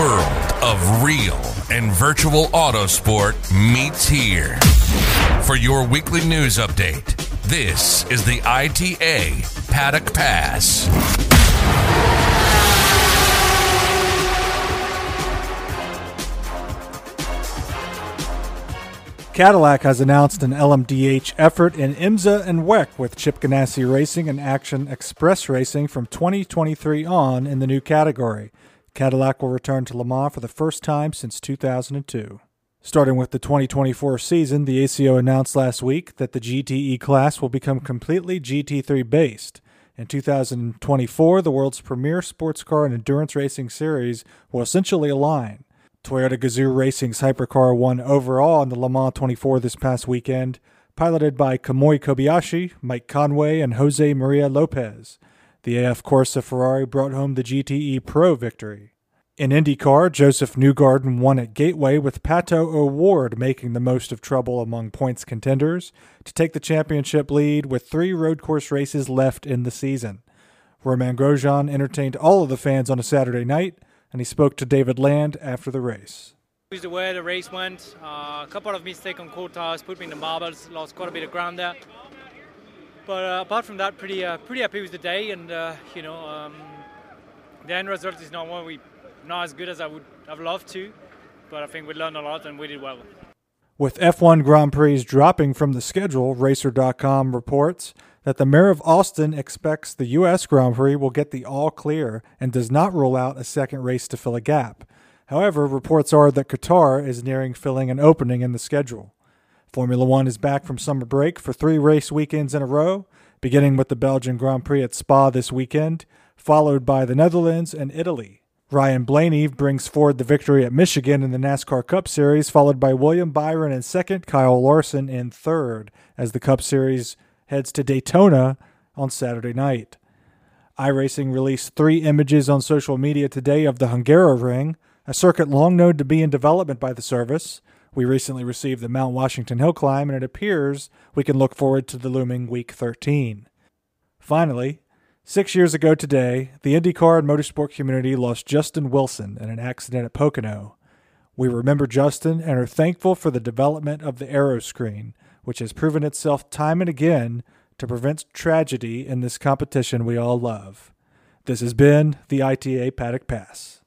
world of real and virtual autosport meets here. For your weekly news update, this is the ITA Paddock Pass. Cadillac has announced an LMDH effort in IMSA and WEC with Chip Ganassi Racing and Action Express Racing from 2023 on in the new category. Cadillac will return to Le Mans for the first time since 2002. Starting with the 2024 season, the ACO announced last week that the GTE class will become completely GT3 based. In 2024, the world's premier sports car and endurance racing series will essentially align. Toyota Gazoo Racing's Hypercar won overall in the Le Mans 24 this past weekend, piloted by Kamui Kobayashi, Mike Conway, and Jose Maria Lopez. The AF Corse Ferrari brought home the GTE Pro victory. In IndyCar, Josef Newgarden won at Gateway with Pato O'Ward making the most of trouble among points contenders to take the championship lead with three road course races left in the season. Romain Grosjean entertained all of the fans on a Saturday night, and he spoke to David Land after the race. Was The way the race went, uh, a couple of mistakes on tires put me in the marbles, lost quite a bit of ground there. But uh, apart from that, pretty uh, pretty happy with the day, and uh, you know, um, the end result is not what we not as good as I would have loved to, but I think we learned a lot and we did well. With F1 Grand Prix dropping from the schedule, Racer.com reports that the mayor of Austin expects the U.S. Grand Prix will get the all clear and does not rule out a second race to fill a gap. However, reports are that Qatar is nearing filling an opening in the schedule. Formula One is back from summer break for three race weekends in a row, beginning with the Belgian Grand Prix at Spa this weekend, followed by the Netherlands and Italy. Ryan Blaney brings forward the victory at Michigan in the NASCAR Cup Series, followed by William Byron in second, Kyle Larson in third, as the Cup Series heads to Daytona on Saturday night. iRacing released three images on social media today of the Hungaroring, a circuit long known to be in development by the service. We recently received the Mount Washington Hill climb, and it appears we can look forward to the looming Week 13. Finally, six years ago today, the IndyCar and motorsport community lost Justin Wilson in an accident at Pocono. We remember Justin and are thankful for the development of the Aeroscreen, which has proven itself time and again to prevent tragedy in this competition we all love. This has been the ITA Paddock Pass.